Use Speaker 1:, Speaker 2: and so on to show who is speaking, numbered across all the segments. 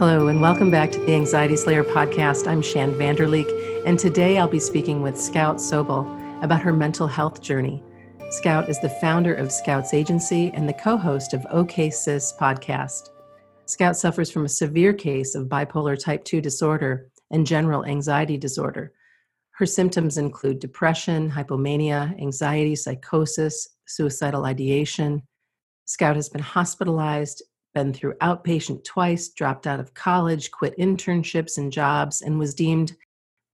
Speaker 1: Hello, and welcome back to the Anxiety Slayer podcast. I'm Shann Vander Leek, and today I'll be speaking with Scout Sobel about her mental health journey. Scout is the founder of Scouts Agency and the co host of OK Sis podcast. Scout suffers from a severe case of bipolar type 2 disorder and general anxiety disorder. Her symptoms include depression, hypomania, anxiety, psychosis, suicidal ideation. Scout has been hospitalized been through outpatient twice, dropped out of college, quit internships and jobs, and was deemed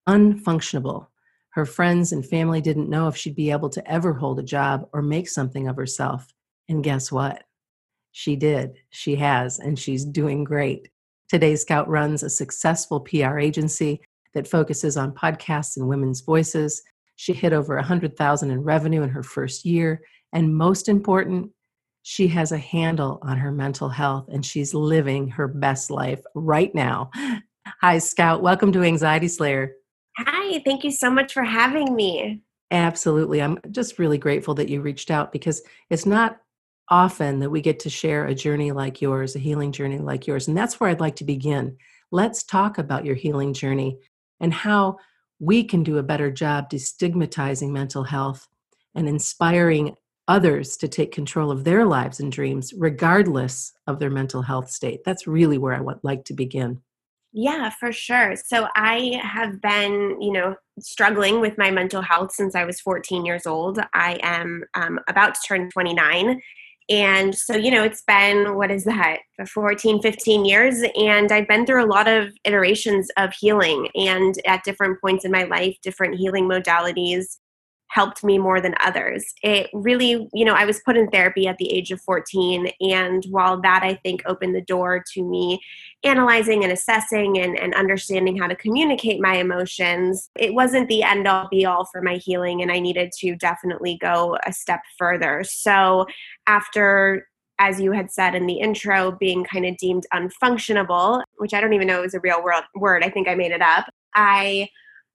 Speaker 1: unfunctionable. Her friends and family didn't know if she'd be able to ever hold a job or make something of herself. And guess what? She did. She has, and she's doing great. Today, Scout runs a successful PR agency that focuses on podcasts and women's voices. She hit over 100,000 in revenue in her first year, and most important, she has a handle on her mental health and she's living her best life right now. Hi, Scout. Welcome to Anxiety Slayer.
Speaker 2: Hi, thank you so much for having me.
Speaker 1: Absolutely. I'm just really grateful that you reached out because it's not often that we get to share a journey like yours, a healing journey like yours. And that's where I'd like to begin. Let's talk about your healing journey and how we can do a better job destigmatizing mental health and inspiring others to take control of their lives and dreams, regardless of their mental health state. That's really where I would like to begin.
Speaker 2: Yeah, for sure. So I have been, you know, struggling with my mental health since I was 14 years old. I am um, about to turn 29. And so, you know, it's been, what is that, 14, 15 years. And I've been through a lot of iterations of healing and at different points in my life, different healing modalities helped me more than others. It really, you know, I was put in therapy at the age of 14. And while that I think opened the door to me analyzing and assessing and, and understanding how to communicate my emotions, it wasn't the end all be all for my healing. And I needed to definitely go a step further. So after as you had said in the intro, being kind of deemed unfunctionable, which I don't even know is a real world word. I think I made it up. I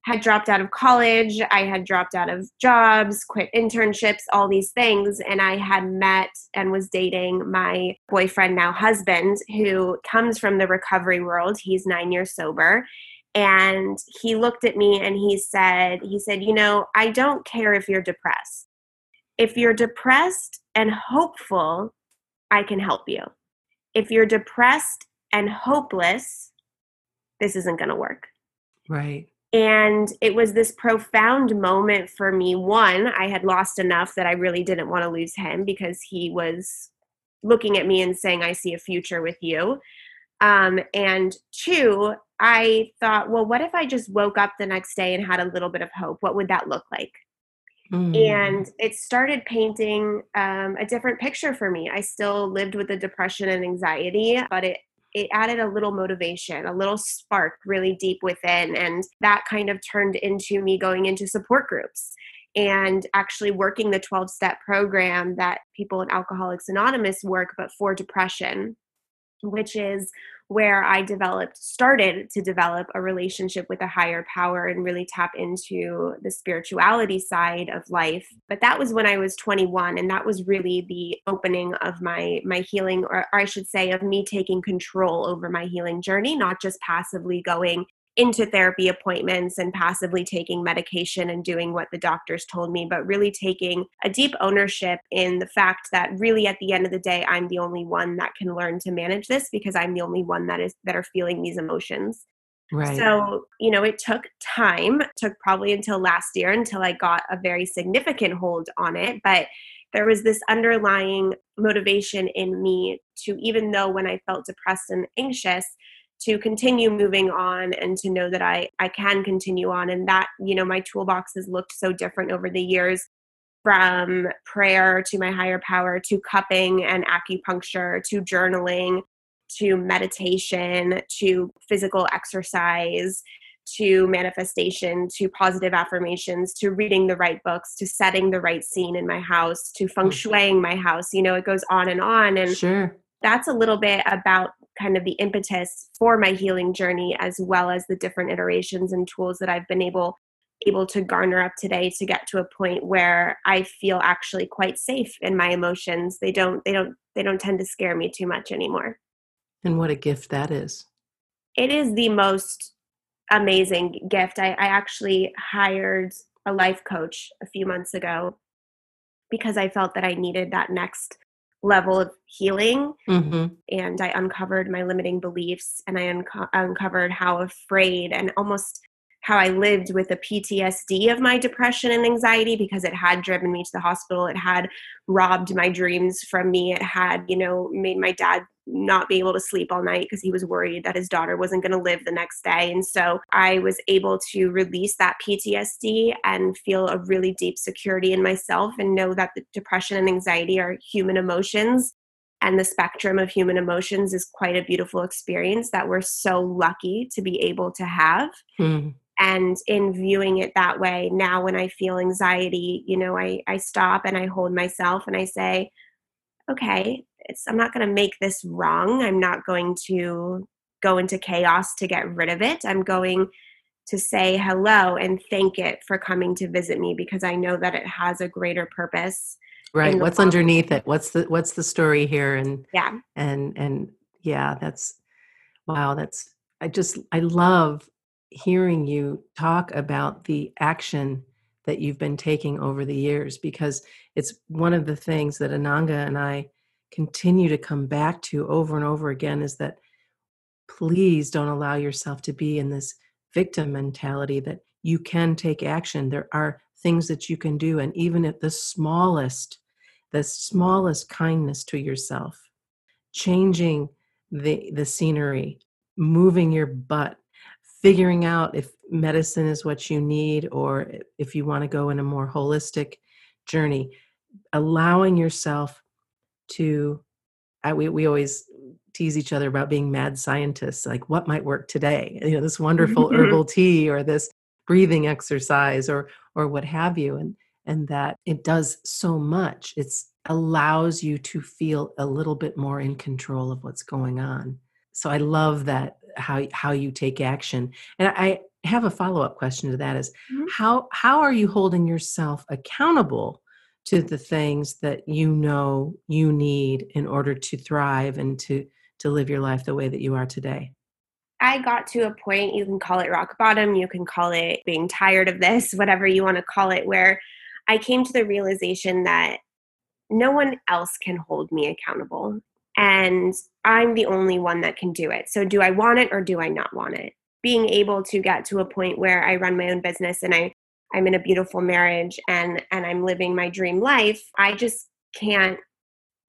Speaker 2: had dropped out of college, I had dropped out of jobs, quit internships, all these things. And I had met and was dating my boyfriend, now husband, who comes from the recovery world. He's nine years sober. And he looked at me and he said, he said, you know, I don't care if you're depressed. If you're depressed and hopeful, I can help you. If you're depressed and hopeless, this isn't going to work.
Speaker 1: Right.
Speaker 2: And it was this profound moment for me. One, I had lost enough that I really didn't want to lose him because he was looking at me and saying, I see a future with you. Um, and two, I thought, well, what if I just woke up the next day and had a little bit of hope? What would that look like? Mm. And it started painting um, a different picture for me. I still lived with the depression and anxiety, but it it added a little motivation, a little spark really deep within. And that kind of turned into me going into support groups and actually working the 12 step program that people in Alcoholics Anonymous work, but for depression, which is where I developed, started to develop a relationship with a higher power and really tap into the spirituality side of life. But that was when I was 21, and that was really the opening of my my healing, or, or I should say, of me taking control over my healing journey, not just passively going into therapy appointments and passively taking medication and doing what the doctors told me, but really taking a deep ownership in the fact that really at the end of the day, I'm the only one that can learn to manage this because I'm the only one that is that are feeling these emotions.
Speaker 1: Right.
Speaker 2: So, you know, it took time, it took probably until last year until I got a very significant hold on it. But there was this underlying motivation in me to, even though when I felt depressed and anxious, to continue moving on and to know that I, I can continue on. And that, you know, my toolbox has looked so different over the years from prayer to my higher power to cupping and acupuncture to journaling to meditation to physical exercise to manifestation to positive affirmations to reading the right books to setting the right scene in my house to feng mm. shuiing my house you know it goes on and on and
Speaker 1: sure
Speaker 2: that's a little bit about kind of the impetus for my healing journey as well as the different iterations and tools that I've been able able to garner up today to get to a point where I feel actually quite safe in my emotions. They don't they don't they don't tend to scare me too much anymore.
Speaker 1: And what a gift that is.
Speaker 2: it is the most amazing gift. I, I actually hired a life coach a few months ago because I felt that I needed that next level of healing. Mm-hmm. And I uncovered my limiting beliefs and I unco- uncovered how afraid and almost how I lived with the PTSD of my depression and anxiety because it had driven me to the hospital. It had robbed my dreams from me. It had, you know, made my dad not be able to sleep all night because he was worried that his daughter wasn't going to live the next day. And so I was able to release that PTSD and feel a really deep security in myself and know that the depression and anxiety are human emotions and the spectrum of human emotions is quite a beautiful experience that we're so lucky to be able to have. Hmm and in viewing it that way now when i feel anxiety you know i, I stop and i hold myself and i say okay i'm not going to make this wrong. I'm not going to go into chaos to get rid of it. I'm going to say hello and thank it for coming to visit me because i know that it has a greater purpose
Speaker 1: right what's world. underneath it? What's the what's the story here? And yeah. and and yeah that's wow that's i just i love hearing you talk about the action that you've been taking over the years because it's one of the things that Ananga and I continue to come back to over and over again is that please don't allow yourself to be in this victim mentality that you can take action. There are things that you can do, and even at the smallest, the smallest kindness to yourself, changing the the scenery, moving your butt, figuring out if medicine is what you need or if you want to go in a more holistic journey. Allowing yourself to I, we, we always tease each other about being mad scientists like what might work today? You know this wonderful mm-hmm. herbal tea or this breathing exercise or or what have you and and that it does so much. It's allows you to feel a little bit more in control of what's going on so i love that how how you take action. And i have a follow-up question to that is mm-hmm. how how are you holding yourself accountable to the things that you know you need in order to thrive and to to live your life the way that you are today?
Speaker 2: I got to a point, you can call it rock bottom, you can call it being tired of this, whatever you want to call it, where I came to the realization that no one else can hold me accountable and I'm the only one that can do it. So, do I want it or do I not want it? Being able to get to a point where I run my own business and I I'm in a beautiful marriage and and I'm living my dream life, I just can't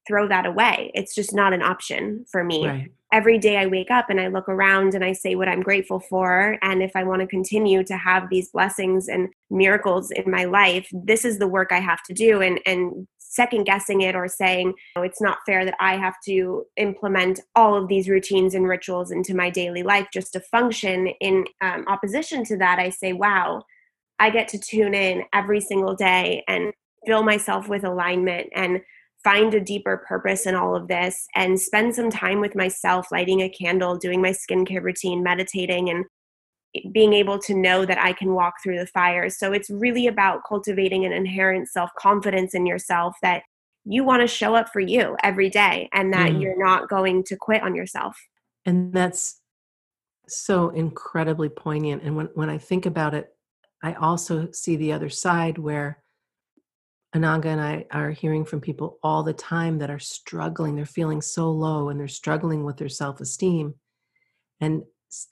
Speaker 2: throw that away. It's just not an option for me. Right. Every day I wake up and I look around and I say what I'm grateful for. And if I want to continue to have these blessings and miracles in my life, this is the work I have to do. And and second guessing it or saying oh, it's not fair that I have to implement all of these routines and rituals into my daily life just to function. In um, opposition to that, I say, wow, I get to tune in every single day and fill myself with alignment and find a deeper purpose in all of this and spend some time with myself, lighting a candle, doing my skincare routine, meditating, and being able to know that I can walk through the fire. So it's really about cultivating an inherent self confidence in yourself that you want to show up for you every day and that mm. you're not going to quit on yourself.
Speaker 1: And that's so incredibly poignant. And when, when I think about it, I also see the other side where Ananga and I are hearing from people all the time that are struggling. They're feeling so low and they're struggling with their self esteem. And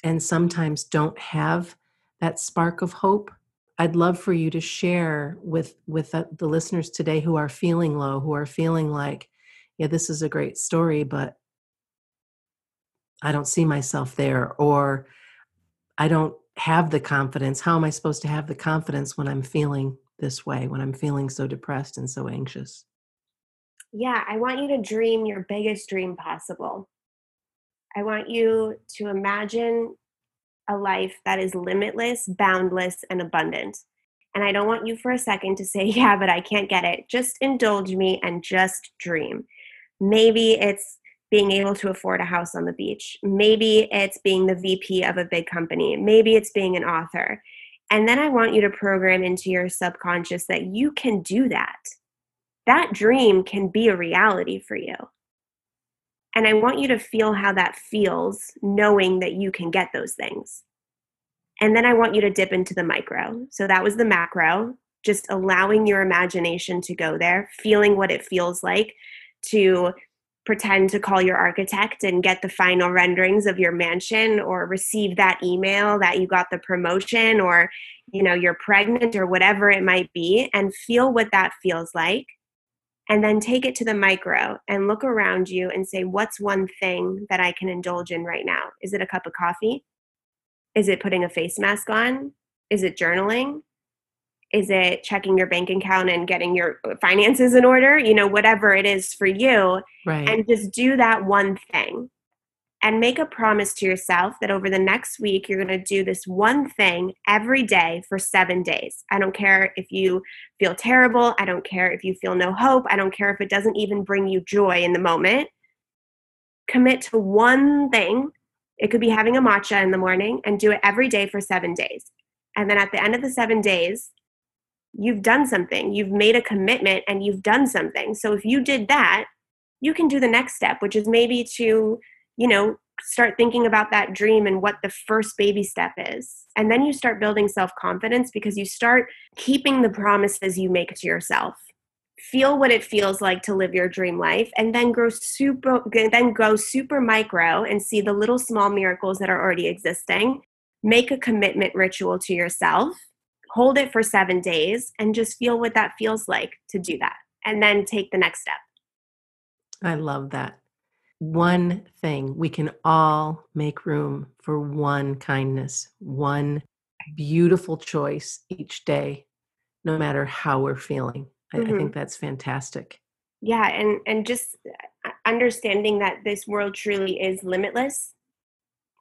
Speaker 1: and sometimes don't have that spark of hope i'd love for you to share with with the, the, listeners today who are feeling low who are feeling like yeah this is a great story but i don't see myself there or i don't have the confidence. How am i supposed to have the confidence when i'm feeling this way when i'm feeling so depressed and so anxious?
Speaker 2: Yeah i want you to dream your biggest dream possible I want you to imagine a life that is limitless, boundless, and abundant. And I don't want you for a second to say, yeah, but I can't get it. Just indulge me and just dream. Maybe it's being able to afford a house on the beach. Maybe it's being the VP of a big company. Maybe it's being an author. And then I want you to program into your subconscious that you can do that. That dream can be a reality for you And I want you to feel how that feels, knowing that you can get those things. And then I want you to dip into the micro. So that was the macro, just allowing your imagination to go there, feeling what it feels like to pretend to call your architect and get the final renderings of your mansion or receive that email that you got the promotion or you know you're pregnant or whatever it might be and feel what that feels like and then take it to the micro and look around you and say what's one thing that i can indulge in right now? Is it a cup of coffee? Is it putting a face mask on? Is it journaling? Is it checking your bank account and getting your uh, finances in order? You know whatever it is for you
Speaker 1: right.
Speaker 2: and just do that one thing and make a promise to yourself that over the next week you're going to do this one thing every day for 7 days. I don't care if you feel terrible. I don't care if you feel no hope. I don't care if it doesn't even bring you joy in the moment. Commit to one thing. It could be having a matcha in the morning and do it every day for 7 days. And then at the end of the 7 days you've done something. You've made a commitment and you've done something. So if you did that, you can do the next step, which is maybe to, you know, start thinking about that dream and what the first baby step is. And then you start building self confidence because you start keeping the promises you make to yourself. Feel what it feels like to live your dream life and then grow super then go super micro and see the little small miracles that are already existing. Make a commitment ritual to yourself hold it for seven days and just feel what that feels like to do that and then take the next step
Speaker 1: i love that one thing. We can all make room for one kindness one beautiful choice each day no matter how we're feeling. I, mm-hmm. I think that's fantastic.
Speaker 2: Yeah and and just uh, understanding that this world truly is limitless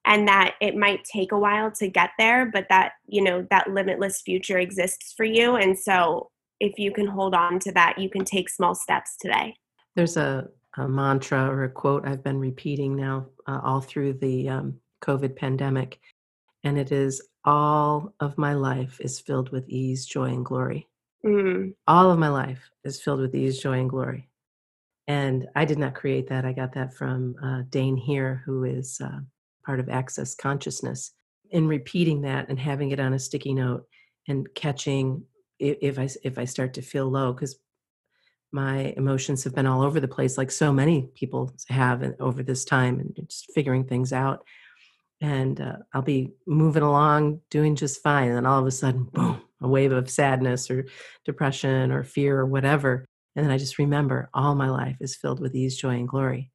Speaker 2: and that it might take a while to get there but that you know that limitless future exists for you. And so if you can hold on to that you can take small steps today.
Speaker 1: There's a, a mantra or a quote i've been repeating now uh, all through the um, covid pandemic and it is all of my life is filled with ease joy and glory. Mm. all of my life is filled with ease joy and glory. And i did not create that. I got that from uh, Dain Heer who is uh, part of access consciousness. In repeating that and having it on a sticky note and catching if i if i start to feel low because my emotions have been all over the place like so many people have over this time and just figuring things out. And uh, i'll be moving along doing just fine and then all of a sudden boom a wave of sadness or depression or fear or whatever. And then i just remember all my life is filled with ease joy and glory.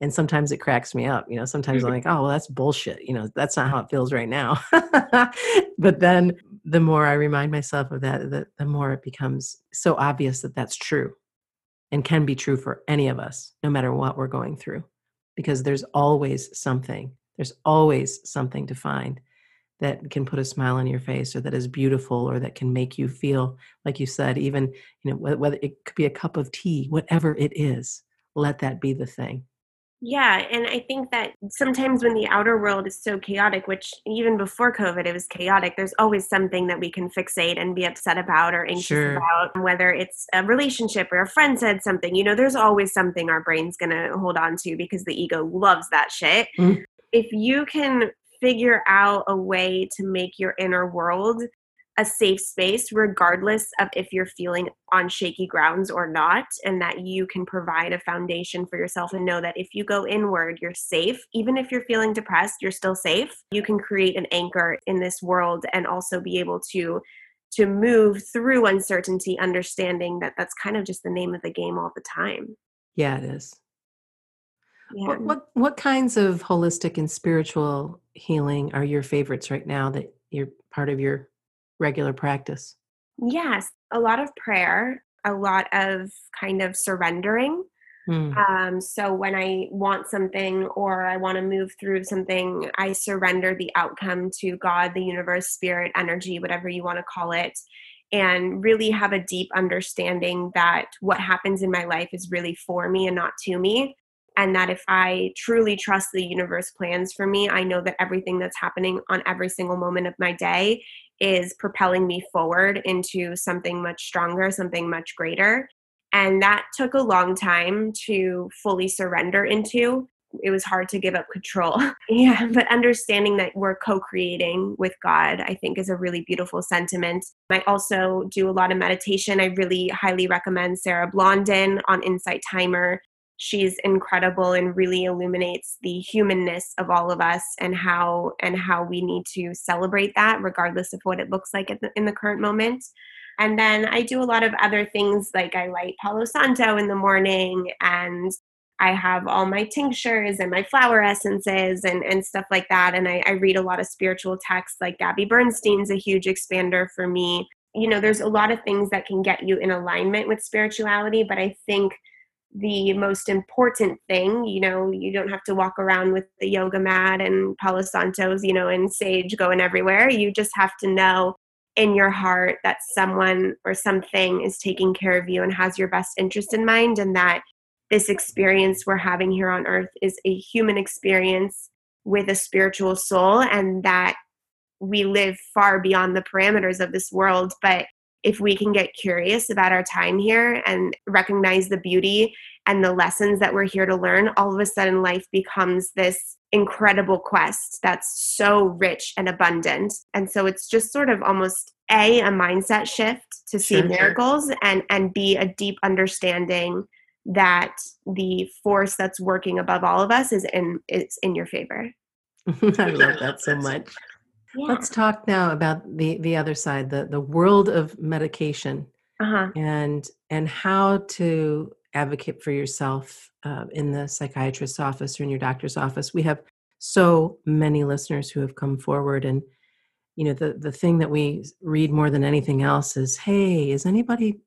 Speaker 1: And sometimes it cracks me up you know sometimes i'm like oh well that's bullshit you know that's not how it feels right now. But then the more i remind myself of that the, the more it becomes so obvious that that's true and can be true for any of us no matter what we're going through because there's always something there's always something to find that can put a smile on your face or that is beautiful or that can make you feel like you said even you know whether it could be a cup of tea whatever it is let that be the thing
Speaker 2: yeah, and I think that sometimes when the outer world is so chaotic, which even before COVID it was chaotic, there's always something that we can fixate and be upset about or anxious sure. about, whether it's a relationship or a friend said something. You know, there's always something our brain's going to hold on to because the ego loves that shit. Mm. If you can figure out a way to make your inner world a safe space regardless of if you're feeling on shaky grounds or not and that you can provide a foundation for yourself and know that if you go inward you're safe. Even if you're feeling depressed you're still safe. You can create an anchor in this world and also be able to to move through uncertainty understanding that that's kind of just the name of the game all the time.
Speaker 1: Yeah it is. Yeah. What, what what kinds of holistic and spiritual healing are your favorites right now that you're part of your regular practice?
Speaker 2: Yes, a lot of prayer, a lot of kind of surrendering. Mm. Um, so when I want something or I want to move through something, I surrender the outcome to God, the universe, spirit, energy, whatever you want to call it, and really have a deep understanding that what happens in my life is really for me and not to me. And that if I truly trust the universe plans for me, I know that everything that's happening on every single moment of my day is propelling me forward into something much stronger, something much greater. And that took a long time to fully surrender into. it was hard to give up control. yeah, but understanding that we're co-creating with God, I think is a really beautiful sentiment. I also do a lot of meditation. I really highly recommend Sarah Blondin on Insight Timer. She's incredible and really illuminates the humanness of all of us and how and how we need to celebrate that regardless of what it looks like the, in the current moment. And then I do a lot of other things like I light Palo Santo in the morning and I have all my tinctures and my flower essences and, and stuff like that. And I, I read a lot of spiritual texts, like Gabby Bernstein's a huge expander for me. You know, there's a lot of things that can get you in alignment with spirituality, but I think the most important thing, you know, you don't have to walk around with the yoga mat and Palo Santos, you know, and sage going everywhere. You just have to know in your heart that someone or something is taking care of you and has your best interest in mind and that this experience we're having here on earth is a human experience with a spiritual soul and that we live far beyond the parameters of this world but if we can get curious about our time here and recognize the beauty and the lessons that we're here to learn all of a sudden life becomes this incredible quest that's so rich and abundant and so it's just sort of almost a a mindset shift to see sure, miracles sure. and and a deep understanding that the force that's working above all of us is in is in your favor.
Speaker 1: I love that so much. Yeah. Let's talk now about the the other side, the the world of medication, uh-huh. and and how to advocate for yourself uh, in the psychiatrist's office or in your doctor's office. We have so many listeners who have come forward and you know the the thing that we read more than anything else is hey is anybody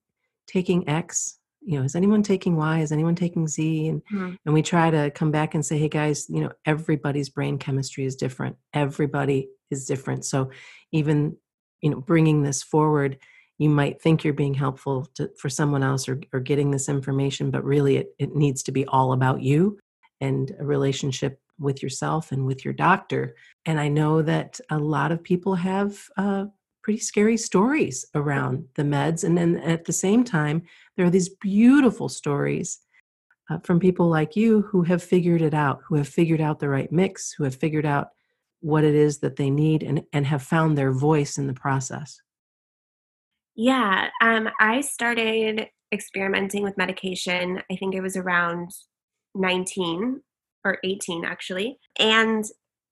Speaker 1: taking x you know is anyone taking y? Is anyone taking z? And mm-hmm. and we try to come back and say hey guys you know everybody's brain chemistry is different. Everybody is different. So even you know bringing this forward you might think you're being helpful to, for someone else or, or getting this information but really it, it needs to be all about you and a relationship with yourself and with your doctor. And i know that a lot of people have uh, pretty scary stories around the meds. And then at the same time, there are these beautiful stories uh, from people like you who have figured it out, who have figured out the right mix, who have figured out what it is that they need and, and have found their voice in the process.
Speaker 2: Yeah, um, I started experimenting with medication. I think it was around 19 or 18 actually. And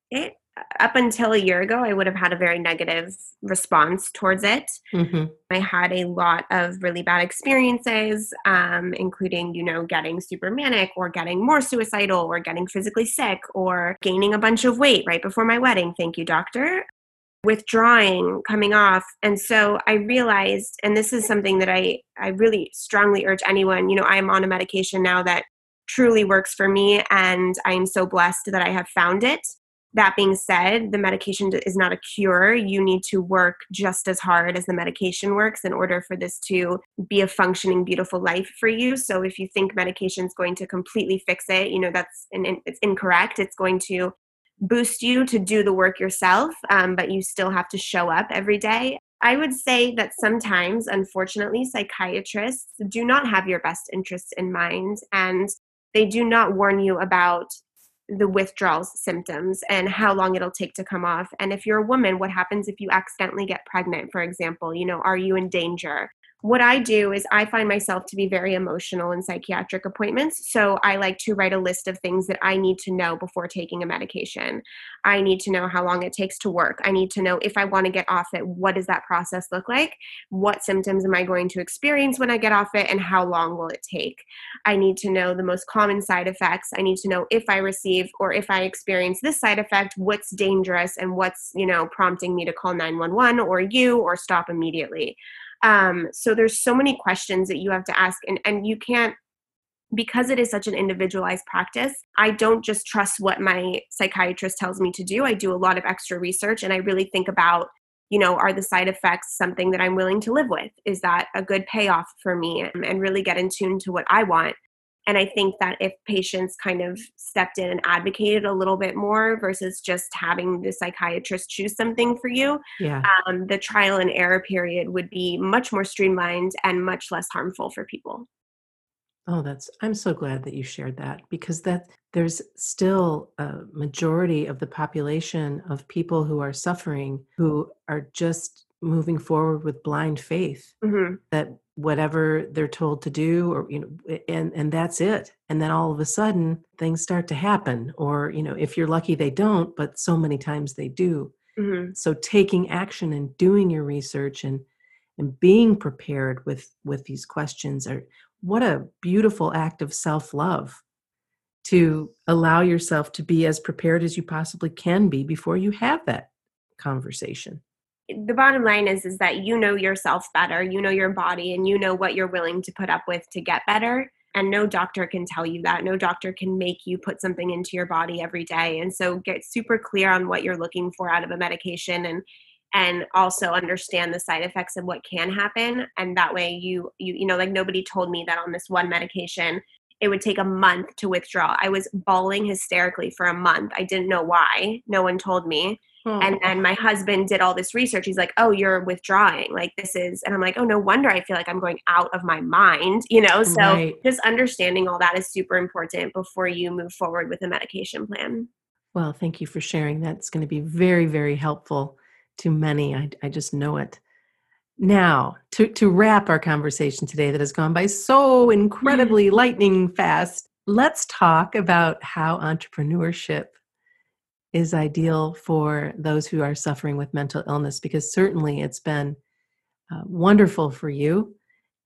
Speaker 2: it up until a year ago, I would have had a very negative response towards it. Mm-hmm. I had a lot of really bad experiences, um, including, you know, getting super manic or getting more suicidal or getting physically sick or gaining a bunch of weight right before my wedding. Thank you, doctor. Withdrawing, coming off. And so I realized, and this is something that I, I really strongly urge anyone, you know, I'm on a medication now that truly works for me and i am so blessed that i have found it that being said, the medication is not a cure. You need to work just as hard as the medication works in order for this to be a functioning, beautiful life for you. So if you think medication is going to completely fix it, you know that's an, it's incorrect. It's going to boost you to do the work yourself, um, but you still have to show up every day. I would say that sometimes, unfortunately, psychiatrists do not have your best interests in mind and they do not warn you about the withdrawals symptoms and how long it'll take to come off. And if you're a woman, what happens if you accidentally get pregnant, for example? You know, are you in danger? What I do is I find myself to be very emotional in psychiatric appointments. So I like to write a list of things that I need to know before taking a medication. I need to know how long it takes to work. I need to know if I want to get off it, what does that process look like? What symptoms am I going to experience when I get off it, and how long will it take? I need to know the most common side effects. I need to know if I receive or if I experience this side effect, what's dangerous and what's, you know, prompting me to call 911 or you or stop immediately. Um, so there's so many questions that you have to ask, and, and you can't because it is such an individualized practice, I don't just trust what my psychiatrist tells me to do. I do a lot of extra research and I really think about, you know, are the side effects something that I'm willing to live with? Is that a good payoff for me? And really get in tune to what I want. And I think that if patients kind of stepped in and advocated a little bit more versus just having the psychiatrist choose something for you, yeah. um, the trial and error period would be much more streamlined and much less harmful for people.
Speaker 1: Oh, that's I'm so glad that you shared that because that there's still a majority of the population of people who are suffering who are just moving forward with blind faith mm-hmm. that whatever they're told to do or you know and and that's it. And then all of a sudden things start to happen or you know if you're lucky they don't but so many times they do. Mm-hmm. so taking action and doing your research and and being prepared with with these questions are what a beautiful act of self-love to allow yourself to be as prepared as you possibly can be before you have that conversation
Speaker 2: the bottom line is is that you know yourself better you know your body and you know what you're willing to put up with to get better. And no doctor can tell you that. No doctor can make you put something into your body every day. And so get super clear on what you're looking for out of a medication and and also understand the side effects of what can happen. And that way you you you know like nobody told me that on this one medication it would take a month to withdraw. I was bawling hysterically for a month. I didn't know why. No one told me hmm. and then my husband did all this research he's like oh you're withdrawing like this is and i'm like oh no wonder i feel like i'm going out of my mind you know so right. just understanding all that is super important before you move forward with a medication plan
Speaker 1: well thank you for sharing that's going to be very very helpful to many. I, I just know it. Now, to, to wrap our conversation today that has gone by so incredibly lightning fast, let's talk about how entrepreneurship is ideal for those who are suffering with mental illness because certainly it's been uh, wonderful for you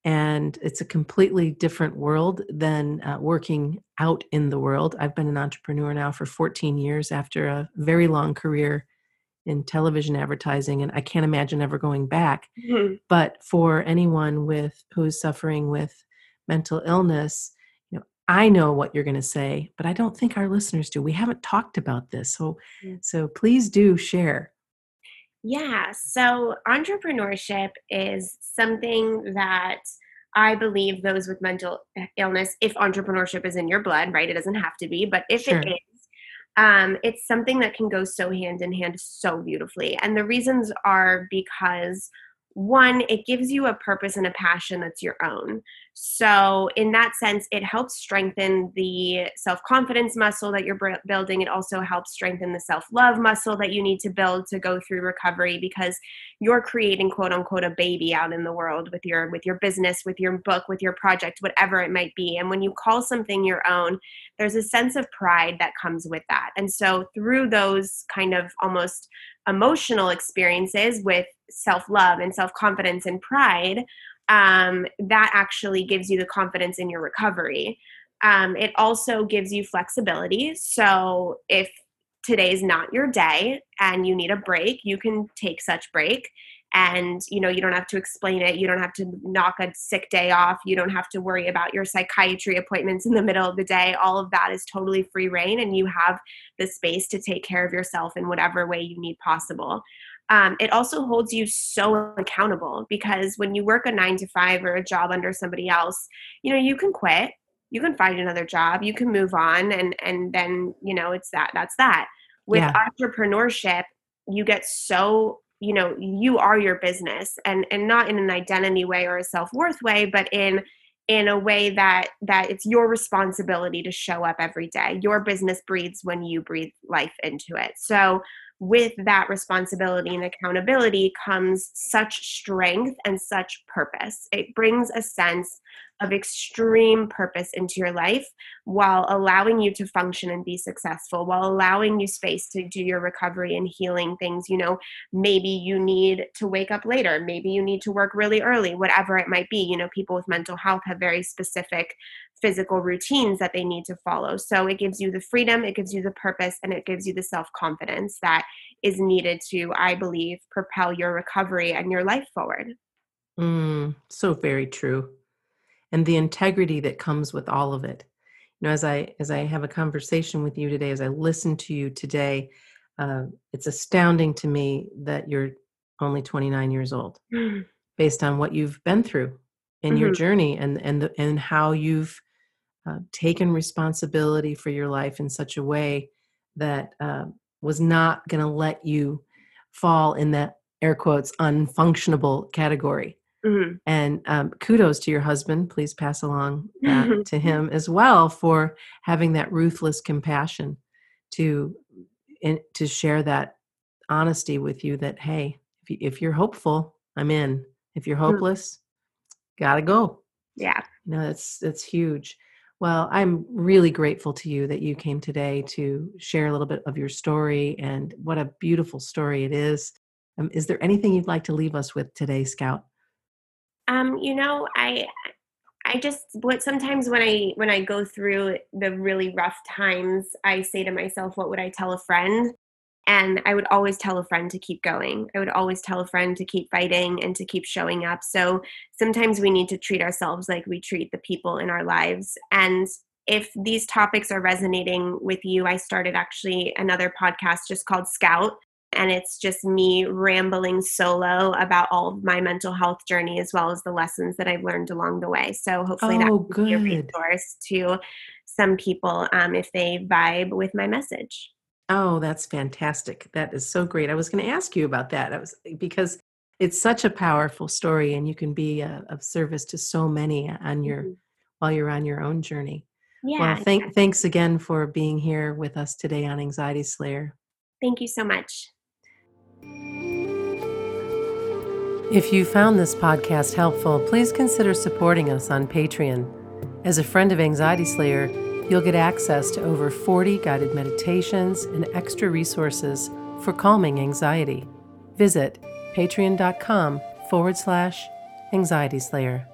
Speaker 1: and it's a completely different world than uh, working out in the world. I've been an entrepreneur now for 14 years after a very long career in television advertising and i can't imagine ever going back mm-hmm. but for anyone with who's suffering with mental illness i know what you're going to say but i don't think our listeners do we haven't talked about this so mm-hmm. so please do share
Speaker 2: yeah so entrepreneurship is something that I believe those with mental illness, if entrepreneurship is in your blood, right? It doesn't have to be, but if sure. it is, um, it's something that can go so hand in hand so beautifully. And the reasons are because one, it gives you a purpose and a passion that's your own. So, in that sense, it helps strengthen the self confidence muscle that you're building. It also helps strengthen the self love muscle that you need to build to go through recovery because you're creating quote unquote a baby out in the world with your with your business, with your book, with your project, whatever it might be. And when you call something your own, there's a sense of pride that comes with that. And so, through those kind of almost emotional experiences with self love and self confidence and pride, um, that actually gives you the confidence in your recovery. Um, it also gives you flexibility. So if today's not your day and you need a break, you can take such break. And you know you don't have to explain it. You don't have to knock a sick day off. You don't have to worry about your psychiatry appointments in the middle of the day. All of that is totally free reign and you have the space to take care of yourself in whatever way you need possible um, it also holds you so accountable because when you work a nine to five or a job under somebody else you know you can quit you can find another job you can move on and and then you know it's that that's that. With yeah. entrepreneurship you get so you know you are your business and and not in an identity way or a self-worth way but in in a way that that it's your responsibility to show up every day. Your business breathes when you breathe life into it. So with that responsibility and accountability comes such strength and such purpose. It brings a sense of extreme purpose into your life while allowing you to function and be successful, while allowing you space to do your recovery and healing things. You know, maybe you need to wake up later, maybe you need to work really early, whatever it might be. You know, people with mental health have very specific physical routines that they need to follow. So it gives you the freedom, it gives you the purpose, and it gives you the self confidence that is needed to, I believe, propel your recovery and your life forward.
Speaker 1: Mm, so very true. And the integrity that comes with all of it. You know, as I as I have a conversation with you today, as I listen to you today, uh, it's astounding to me that you're only 29 years old, based on what you've been through in mm-hmm. your journey and and the, and how you've uh, taken responsibility for your life in such a way that uh, was not going to let you fall in that air quotes unfunctionable category Mm-hmm. And um, kudos to your husband. Please pass along that to him as well for having that ruthless compassion to in, to share that honesty with you. That hey, if, you, if you're hopeful, I'm in. If you're mm-hmm. hopeless, mm-hmm. gotta go.
Speaker 2: Yeah,
Speaker 1: you know that's that's huge. Well, I'm really grateful to you that you came today to share a little bit of your story and what a beautiful story it is. Um, is there anything you'd like to leave us with today, Scout?
Speaker 2: Um, you know, I I just what sometimes when I when I go through the really rough times, I say to myself, what would I tell a friend? And I would always tell a friend to keep going. I would always tell a friend to keep fighting and to keep showing up. So sometimes we need to treat ourselves like we treat the people in our lives. And if these topics are resonating with you, I started actually another podcast just called Scout and it's just me rambling solo about all of my mental health journey as well as the lessons that I've learned along the way. So hopefully oh, that will be a resource to some people um, if they vibe with my message.
Speaker 1: Oh, that's fantastic. That is so great. I was going to ask you about that. I was because it's such a powerful story and you can be a, of service to so many on your mm-hmm. while you're on your own journey. Yeah. Well, thank, yeah. thanks again for being here with us today on Anxiety Slayer.
Speaker 2: Thank you so much.
Speaker 1: If you found this podcast helpful, please consider supporting us on Patreon. As a friend of Anxiety Slayer, you'll get access to over 40 guided meditations and extra resources for calming anxiety. Visit patreon.com forward slash anxiety slayer.